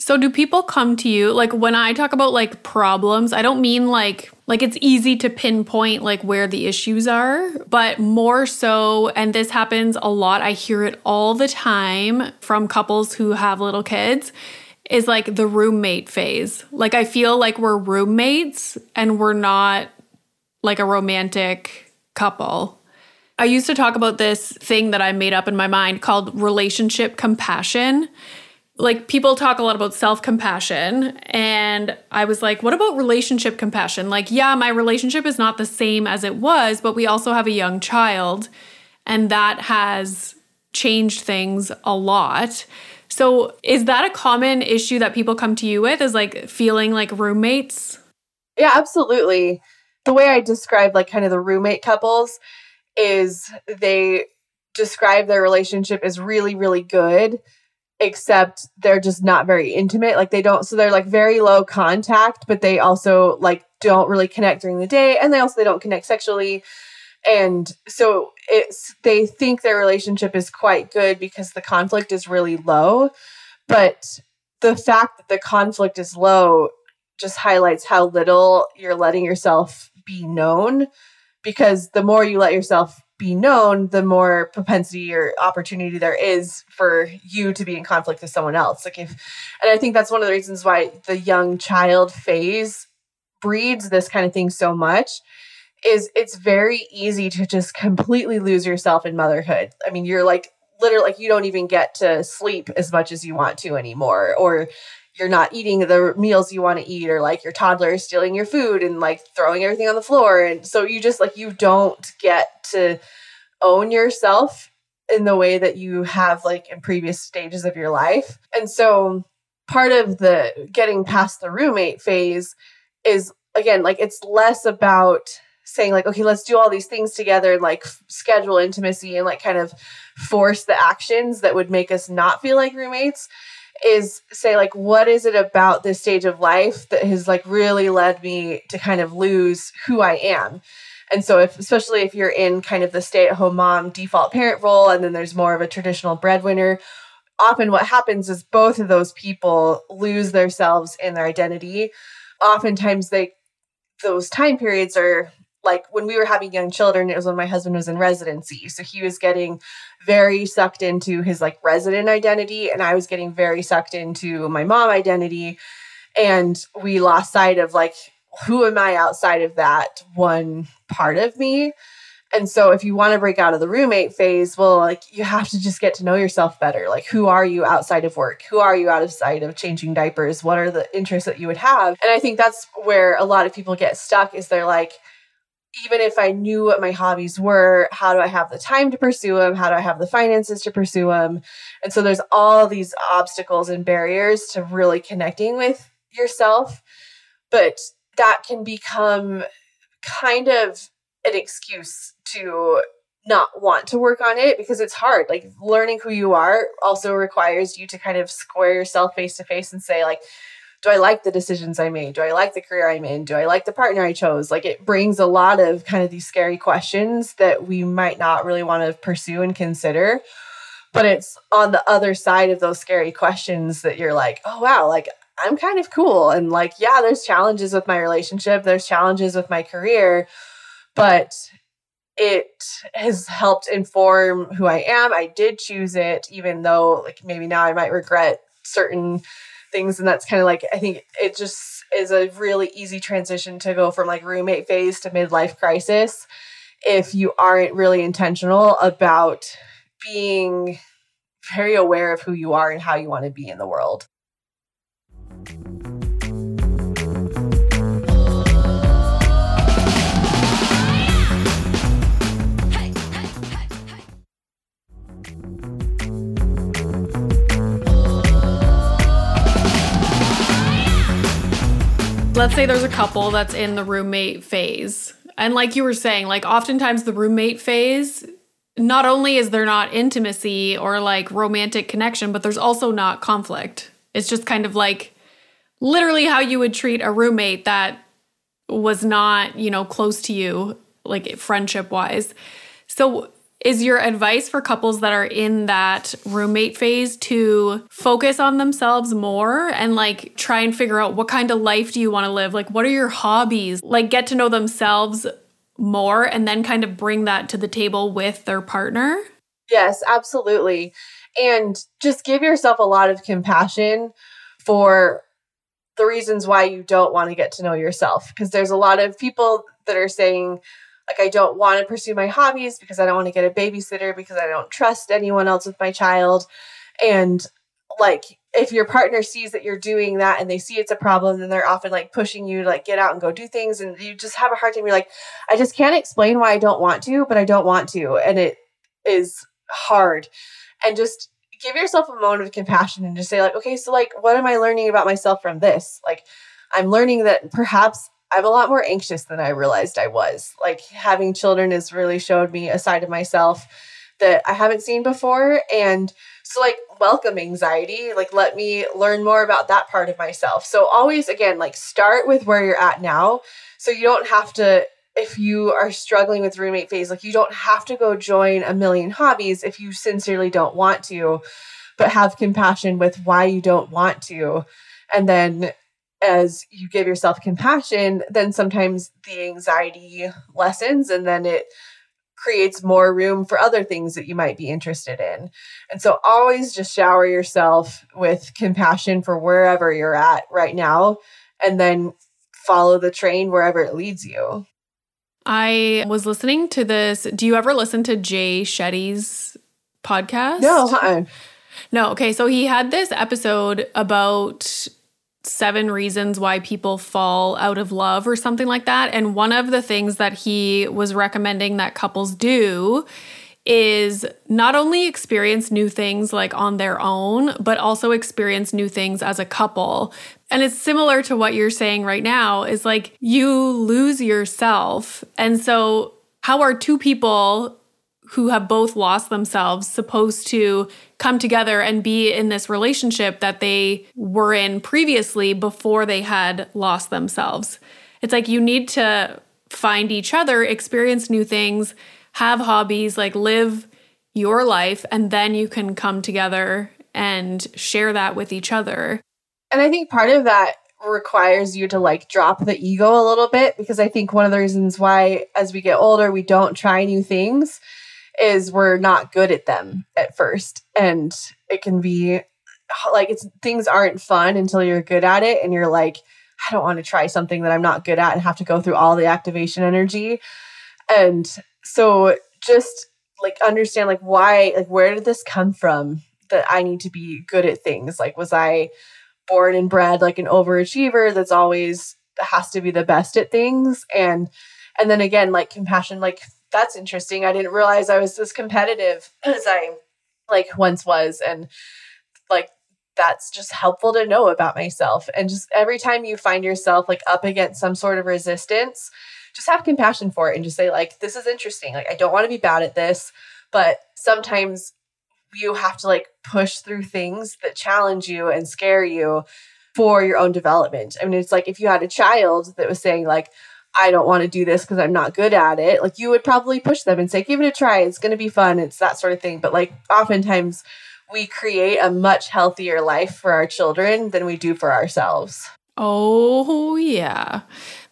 So do people come to you like when I talk about like problems, I don't mean like like it's easy to pinpoint like where the issues are, but more so and this happens a lot. I hear it all the time from couples who have little kids is like the roommate phase. Like I feel like we're roommates and we're not like a romantic couple. I used to talk about this thing that I made up in my mind called relationship compassion. Like people talk a lot about self compassion. And I was like, what about relationship compassion? Like, yeah, my relationship is not the same as it was, but we also have a young child. And that has changed things a lot. So, is that a common issue that people come to you with? Is like feeling like roommates? Yeah, absolutely the way I describe like kind of the roommate couples is they describe their relationship as really, really good, except they're just not very intimate. Like they don't, so they're like very low contact, but they also like don't really connect during the day. And they also, they don't connect sexually. And so it's, they think their relationship is quite good because the conflict is really low. But the fact that the conflict is low just highlights how little you're letting yourself be known because the more you let yourself be known, the more propensity or opportunity there is for you to be in conflict with someone else. Like if, and I think that's one of the reasons why the young child phase breeds this kind of thing so much is it's very easy to just completely lose yourself in motherhood. I mean, you're like literally like you don't even get to sleep as much as you want to anymore or you're not eating the meals you want to eat or like your toddler is stealing your food and like throwing everything on the floor. And so you just like you don't get to own yourself in the way that you have like in previous stages of your life. And so part of the getting past the roommate phase is again like it's less about saying like okay let's do all these things together and like schedule intimacy and like kind of force the actions that would make us not feel like roommates is say like what is it about this stage of life that has like really led me to kind of lose who I am. And so if especially if you're in kind of the stay-at-home mom default parent role and then there's more of a traditional breadwinner, often what happens is both of those people lose themselves in their identity. Oftentimes they those time periods are like when we were having young children, it was when my husband was in residency. So he was getting very sucked into his like resident identity, and I was getting very sucked into my mom identity. And we lost sight of like, who am I outside of that one part of me? And so if you want to break out of the roommate phase, well, like you have to just get to know yourself better. Like who are you outside of work? Who are you out of sight of changing diapers? What are the interests that you would have? And I think that's where a lot of people get stuck is they're like, even if I knew what my hobbies were, how do I have the time to pursue them? How do I have the finances to pursue them? And so there's all these obstacles and barriers to really connecting with yourself. But that can become kind of an excuse to not want to work on it because it's hard. Like learning who you are also requires you to kind of square yourself face to face and say, like, do I like the decisions I made? Do I like the career I'm in? Do I like the partner I chose? Like it brings a lot of kind of these scary questions that we might not really want to pursue and consider. But it's on the other side of those scary questions that you're like, oh, wow, like I'm kind of cool. And like, yeah, there's challenges with my relationship, there's challenges with my career, but it has helped inform who I am. I did choose it, even though like maybe now I might regret certain things and that's kind of like i think it just is a really easy transition to go from like roommate phase to midlife crisis if you aren't really intentional about being very aware of who you are and how you want to be in the world let's say there's a couple that's in the roommate phase. And like you were saying, like oftentimes the roommate phase, not only is there not intimacy or like romantic connection, but there's also not conflict. It's just kind of like literally how you would treat a roommate that was not, you know, close to you, like friendship wise. So is your advice for couples that are in that roommate phase to focus on themselves more and like try and figure out what kind of life do you want to live? Like, what are your hobbies? Like, get to know themselves more and then kind of bring that to the table with their partner? Yes, absolutely. And just give yourself a lot of compassion for the reasons why you don't want to get to know yourself. Because there's a lot of people that are saying, like I don't want to pursue my hobbies because I don't want to get a babysitter because I don't trust anyone else with my child. And like if your partner sees that you're doing that and they see it's a problem, then they're often like pushing you to like get out and go do things. And you just have a hard time. You're like, I just can't explain why I don't want to, but I don't want to. And it is hard. And just give yourself a moment of compassion and just say, like, okay, so like, what am I learning about myself from this? Like, I'm learning that perhaps I'm a lot more anxious than I realized I was. Like having children has really showed me a side of myself that I haven't seen before. And so, like, welcome anxiety. Like, let me learn more about that part of myself. So, always, again, like, start with where you're at now. So, you don't have to, if you are struggling with roommate phase, like, you don't have to go join a million hobbies if you sincerely don't want to, but have compassion with why you don't want to. And then as you give yourself compassion, then sometimes the anxiety lessens and then it creates more room for other things that you might be interested in. And so always just shower yourself with compassion for wherever you're at right now and then follow the train wherever it leads you. I was listening to this. Do you ever listen to Jay Shetty's podcast? No, uh-uh. No, okay. So he had this episode about seven reasons why people fall out of love or something like that. And one of the things that he was recommending that couples do is not only experience new things like on their own, but also experience new things as a couple. And it's similar to what you're saying right now is like you lose yourself. And so, how are two people who have both lost themselves supposed to come together and be in this relationship that they were in previously before they had lost themselves. It's like you need to find each other, experience new things, have hobbies, like live your life, and then you can come together and share that with each other. And I think part of that requires you to like drop the ego a little bit because I think one of the reasons why as we get older we don't try new things is we're not good at them at first. And it can be like it's things aren't fun until you're good at it and you're like I don't want to try something that I'm not good at and have to go through all the activation energy. And so just like understand like why like where did this come from that I need to be good at things? Like was I born and bred like an overachiever that's always has to be the best at things? And and then again like compassion like that's interesting. I didn't realize I was as competitive (clears throat) as I like once was. And like that's just helpful to know about myself. And just every time you find yourself like up against some sort of resistance, just have compassion for it and just say, like, this is interesting. Like, I don't want to be bad at this, but sometimes you have to like push through things that challenge you and scare you for your own development. I mean, it's like if you had a child that was saying, like, I don't want to do this because I'm not good at it, like you would probably push them and say, give it a try. It's going to be fun. It's that sort of thing. But like oftentimes we create a much healthier life for our children than we do for ourselves. Oh, yeah.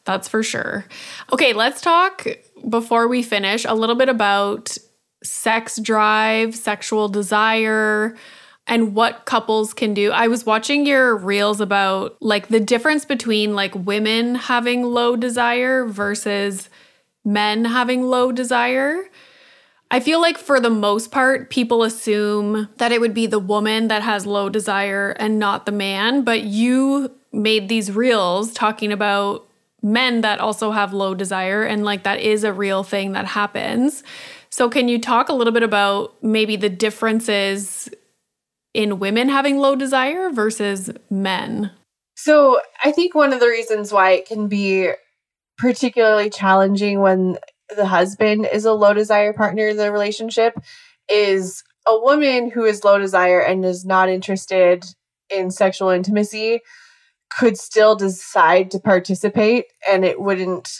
That's for sure. Okay, let's talk before we finish a little bit about sex drive, sexual desire, and what couples can do. I was watching your reels about like the difference between like women having low desire versus men having low desire. I feel like for the most part, people assume that it would be the woman that has low desire and not the man. But you made these reels talking about men that also have low desire, and like that is a real thing that happens. So, can you talk a little bit about maybe the differences in women having low desire versus men? So, I think one of the reasons why it can be particularly challenging when the husband is a low desire partner in the relationship is a woman who is low desire and is not interested in sexual intimacy could still decide to participate and it wouldn't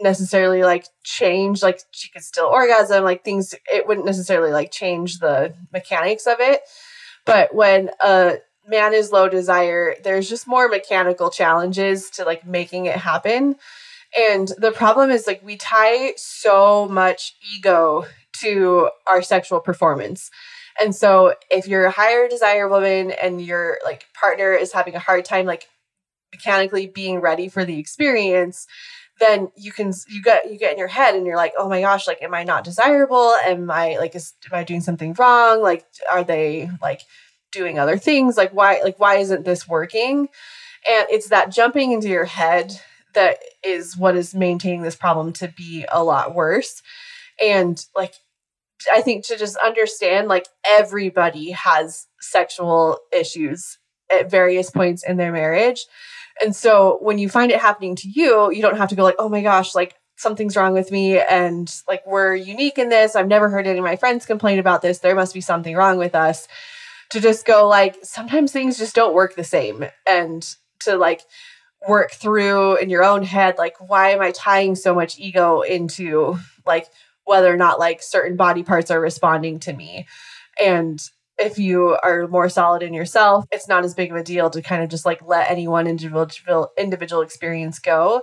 necessarily like change like she could still orgasm like things it wouldn't necessarily like change the mechanics of it but when a man is low desire, there's just more mechanical challenges to like making it happen. And the problem is like we tie so much ego to our sexual performance. And so if you're a higher desire woman and your like partner is having a hard time like mechanically being ready for the experience, then you can you get you get in your head and you're like oh my gosh like am i not desirable? Am i like is am i doing something wrong? Like are they like doing other things? Like why like why isn't this working? And it's that jumping into your head that is what is maintaining this problem to be a lot worse. And like i think to just understand like everybody has sexual issues at various points in their marriage. And so when you find it happening to you, you don't have to go like, "Oh my gosh, like something's wrong with me and like we're unique in this. I've never heard any of my friends complain about this. There must be something wrong with us." To just go like sometimes things just don't work the same and to like work through in your own head like why am I tying so much ego into like whether or not like certain body parts are responding to me. And if you are more solid in yourself, it's not as big of a deal to kind of just like let any one individual individual experience go.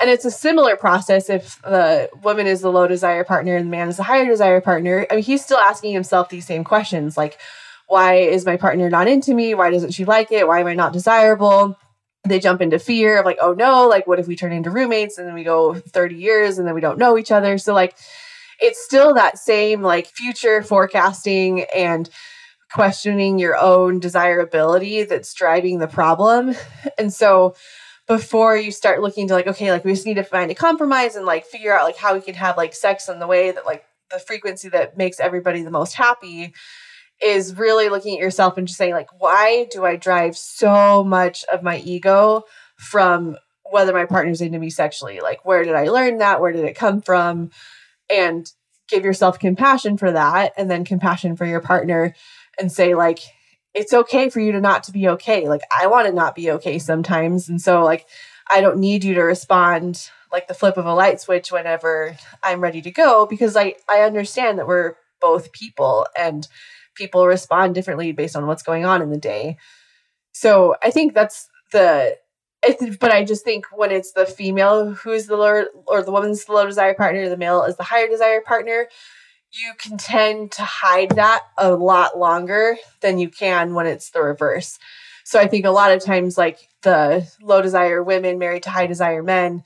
And it's a similar process if the woman is the low desire partner and the man is the higher desire partner. I mean, he's still asking himself these same questions like, why is my partner not into me? Why doesn't she like it? Why am I not desirable? They jump into fear of like, oh no, like what if we turn into roommates and then we go 30 years and then we don't know each other? So, like, it's still that same like future forecasting and questioning your own desirability that's driving the problem. (laughs) And so before you start looking to like, okay, like we just need to find a compromise and like figure out like how we can have like sex in the way that like the frequency that makes everybody the most happy is really looking at yourself and just saying like why do i drive so much of my ego from whether my partner's into me sexually? Like where did i learn that? Where did it come from? And give yourself compassion for that and then compassion for your partner and say like it's okay for you to not to be okay. Like i want to not be okay sometimes. And so like i don't need you to respond like the flip of a light switch whenever i'm ready to go because i i understand that we're both people and people respond differently based on what's going on in the day. So i think that's the but I just think when it's the female who's the lower or the woman's the low desire partner, the male is the higher desire partner, you can tend to hide that a lot longer than you can when it's the reverse. So I think a lot of times, like the low desire women married to high desire men,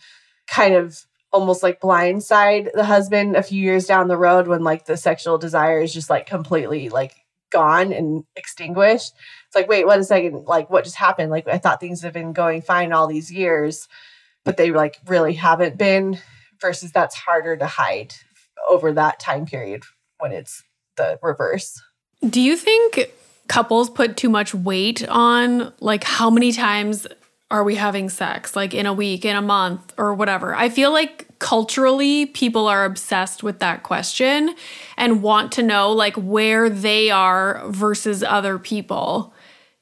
kind of almost like blindside the husband a few years down the road when like the sexual desire is just like completely like gone and extinguished it's like, wait, what a second, like what just happened? Like I thought things have been going fine all these years, but they like really haven't been versus that's harder to hide over that time period when it's the reverse. Do you think couples put too much weight on like how many times are we having sex like in a week, in a month or whatever? I feel like culturally people are obsessed with that question and want to know like where they are versus other people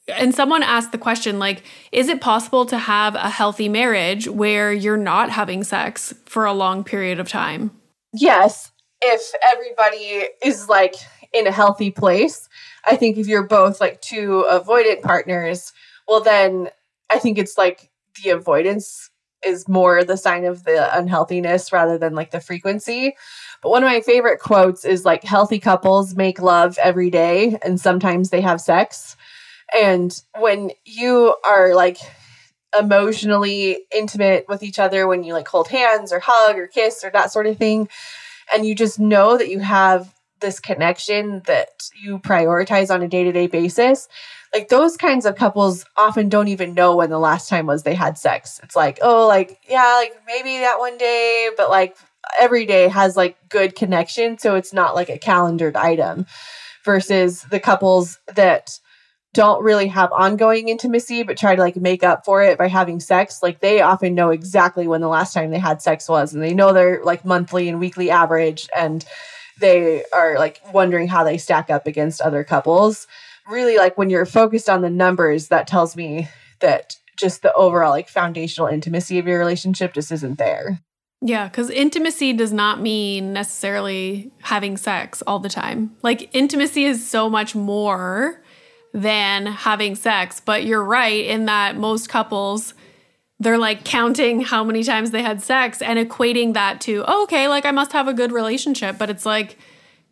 and someone asked the question like is it possible to have a healthy marriage where you're not having sex for a long period of time yes if everybody is like in a healthy place i think if you're both like two avoidant partners well then i think it's like the avoidance is more the sign of the unhealthiness rather than like the frequency. But one of my favorite quotes is like healthy couples make love every day and sometimes they have sex. And when you are like emotionally intimate with each other, when you like hold hands or hug or kiss or that sort of thing, and you just know that you have this connection that you prioritize on a day to day basis, like those kinds of couples often don't even know when the last time was they had sex. It's like, oh, like, yeah, like maybe that one day, but like every day has like good connection. So it's not like a calendared item versus the couples that don't really have ongoing intimacy but try to like make up for it by having sex like they often know exactly when the last time they had sex was and they know their like monthly and weekly average and they are like wondering how they stack up against other couples really like when you're focused on the numbers that tells me that just the overall like foundational intimacy of your relationship just isn't there yeah, because intimacy does not mean necessarily having sex all the time. Like, intimacy is so much more than having sex. But you're right in that most couples, they're like counting how many times they had sex and equating that to, oh, okay, like I must have a good relationship. But it's like,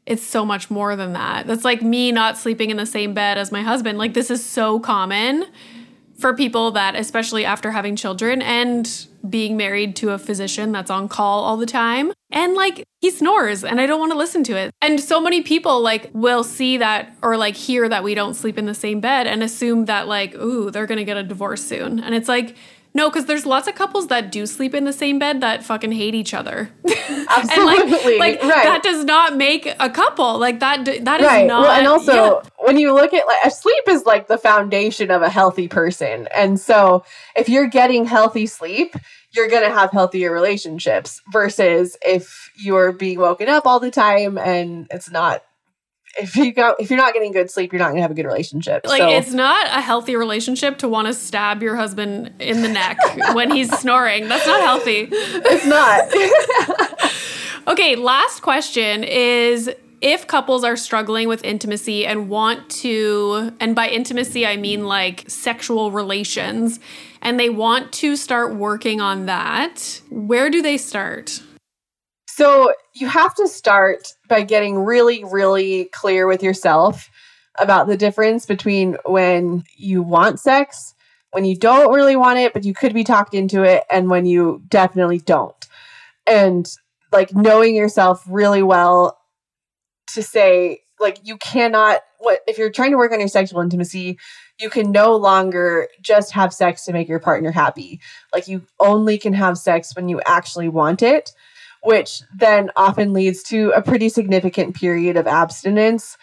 it's so much more than that. That's like me not sleeping in the same bed as my husband. Like, this is so common for people that, especially after having children and being married to a physician that's on call all the time. And like he snores and I don't want to listen to it. And so many people like will see that or like hear that we don't sleep in the same bed and assume that like, ooh, they're going to get a divorce soon. And it's like, No, because there's lots of couples that do sleep in the same bed that fucking hate each other. (laughs) Absolutely. like, like right. that does not make a couple. Like that. That is right. not. well, and also yeah. when you look at like sleep is like the foundation of a healthy person. And so if you're getting healthy sleep, you're going to have healthier relationships versus if you're being woken up all the time and it's not if you go if you're not getting good sleep, you're not going to have a good relationship. Like so, it's not a healthy relationship to want to stab your husband in the neck (laughs) when he's snoring. That's not healthy. it's not. (laughs) Okay, last question is if couples are struggling with intimacy and want to, and by intimacy, I mean like sexual relations, and they want to start working on that, where do they start? So you have to start by getting really, really clear with yourself about the difference between when you want sex, when you don't really want it, but you could be talked into it, and when you definitely don't. And like knowing yourself really well to say, like, you cannot, what if you're trying to work on your sexual intimacy, you can no longer just have sex to make your partner happy. Like, you only can have sex when you actually want it which then often leads to a pretty significant period of abstinence,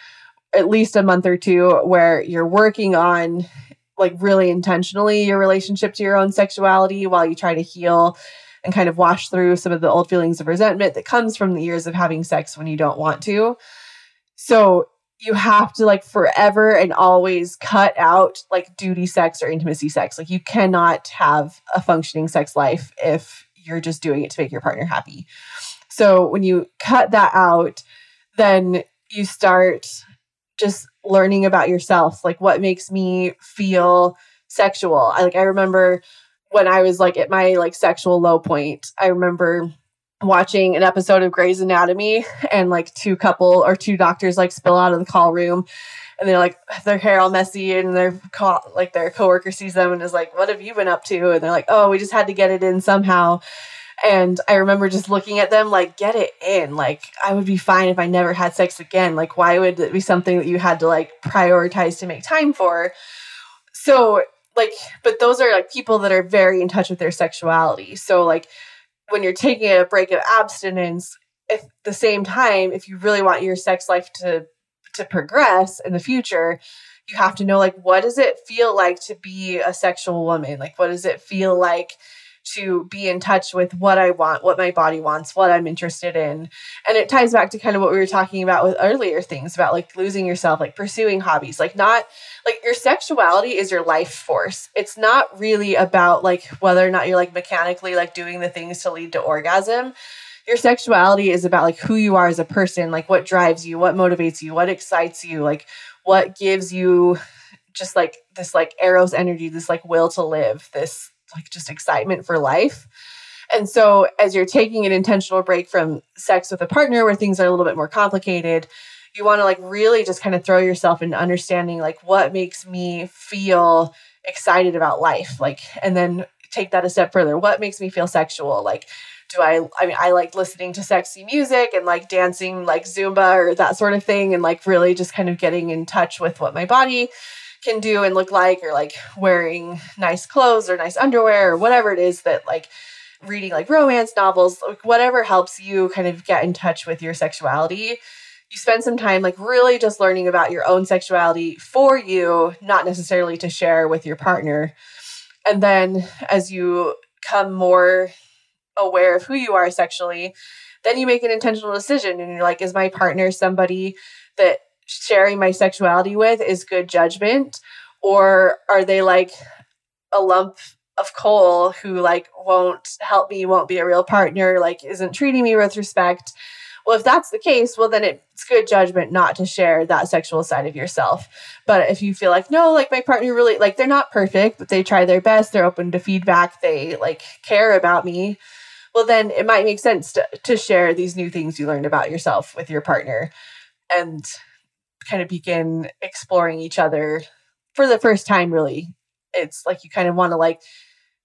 at least a month or two, where you're working on like really intentionally your relationship to your own sexuality while you try to heal and kind of wash through some of the old feelings of resentment that comes from the years of having sex when you don't want to. So you have to like forever and always cut out like duty sex or intimacy sex. Like you cannot have a functioning sex life if you're just doing it to make your partner happy. So when you cut that out, then you start just learning about yourself, like what makes me feel sexual. I like I remember when I was like at my like sexual low point, I remember watching an episode of Grey's Anatomy and like two couple or two doctors like spill out of the call room and they're like their hair all messy and their co- like their coworker sees them and is like what have you been up to? And they're like oh we just had to get it in somehow. And i remember just looking at them like get it in. Like i would be fine if i never had sex again. Like why would it be something that you had to like prioritize to make time for? So like but those are like people that are very in touch with their sexuality. So like when you're taking a break of abstinence at the same time if you really want your sex life to to progress in the future you have to know like what does it feel like to be a sexual woman? Like what does it feel like to be in touch with what I want, what my body wants, what I'm interested in. And it ties back to kind of what we were talking about with earlier things about like losing yourself, like pursuing hobbies, like not like your sexuality is your life force. It's not really about like whether or not you're like mechanically like doing the things to lead to orgasm your sexuality is about like who you are as a person, like what drives you, what motivates you, what excites you, like what gives you just like this like arrows energy, this like will to live, this like just excitement for life. And so as you're taking an intentional break from sex with a partner where things are a little bit more complicated, you want to like really just kind of throw yourself into understanding like what makes me feel excited about life like and then take that a step further what makes me feel sexual like do I I mean I like listening to sexy music and like dancing like Zumba or that sort of thing and like really just kind of getting in touch with what my body can do and look like or like wearing nice clothes or nice underwear or whatever it is that like reading like romance novels like whatever helps you kind of get in touch with your sexuality. You spend some time like really just learning about your own sexuality for you not necessarily to share with your partner. And then as you come more aware of who you are sexually, then you make an intentional decision and you're like, is my partner somebody that sharing my sexuality with is good judgment? Or are they like a lump of coal who like won't help me, won't be a real partner, like isn't treating me with respect? Well, if that's the case, well, then it's good judgment not to share that sexual side of yourself. But if you feel like, no, like my partner really, like they're not perfect, but they try their best, they're open to feedback, they like care about me, well then it might make sense to, to share these new things you learned about yourself with your partner and kind of begin exploring each other for the first time really it's like you kind of want to like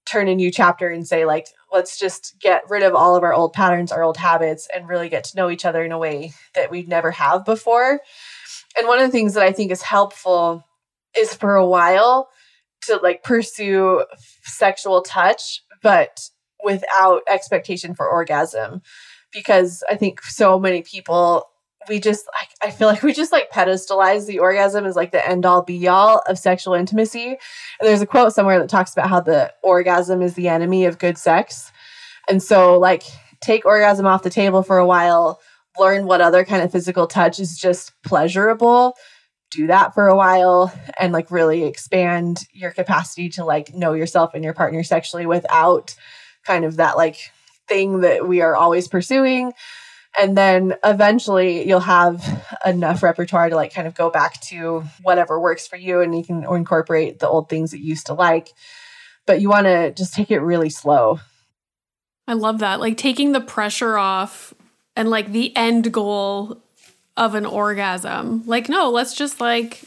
turn a new chapter and say like let's just get rid of all of our old patterns our old habits and really get to know each other in a way that we'd never have before and one of the things that i think is helpful is for a while to like pursue sexual touch, but without expectation for orgasm. Because I think so many people, we just, I, I feel like we just like pedestalize the orgasm as like the end all be all of sexual intimacy. And there's a quote somewhere that talks about how the orgasm is the enemy of good sex. And so, like, take orgasm off the table for a while, learn what other kind of physical touch is just pleasurable do that for a while and like really expand your capacity to like know yourself and your partner sexually without kind of that like thing that we are always pursuing and then eventually you'll have enough repertoire to like kind of go back to whatever works for you and you can incorporate the old things that you used to like but you want to just take it really slow i love that like taking the pressure off and like the end goal of an orgasm. Like, no, let's just like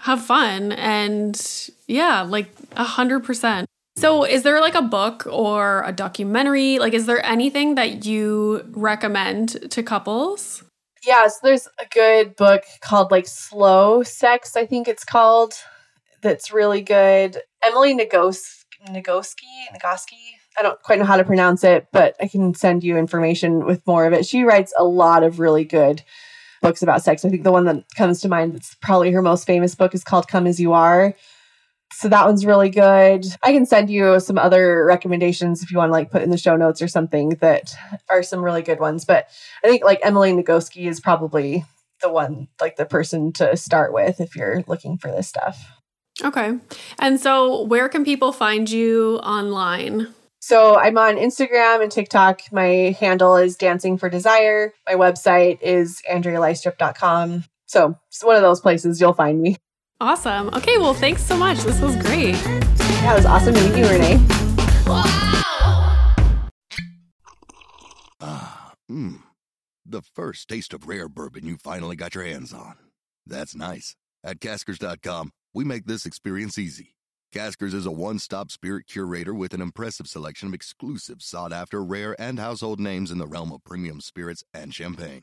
have fun and yeah, like a hundred percent. So, is there like a book or a documentary? Like, is there anything that you recommend to couples? Yeah, so there's a good book called like Slow Sex, I think it's called, that's really good. Emily Nagoski, Nagoski, Nagoski. I don't quite know how to pronounce it, but I can send you information with more of it. She writes a lot of really good books about sex. I think the one that comes to mind that's probably her most famous book is called Come As You Are. So that one's really good. I can send you some other recommendations if you want to like put in the show notes or something that are some really good ones. But I think like Emily Nagoski is probably the one, like the person to start with if you're looking for this stuff. Okay. And so where can people find you online? So I'm on Instagram and TikTok. My handle is Dancing for Desire. My website is AndreaLystrup.com. So it's one of those places you'll find me. Awesome. Okay, well, thanks so much. This was great. Yeah, it was awesome to meet you, Renee. Ah, mmm. The first taste of rare bourbon you finally got your hands on. That's nice. At caskers.com, we make this experience easy. Caskers is a one stop spirit curator with an impressive selection of exclusive, sought after, rare, and household names in the realm of premium spirits and champagne.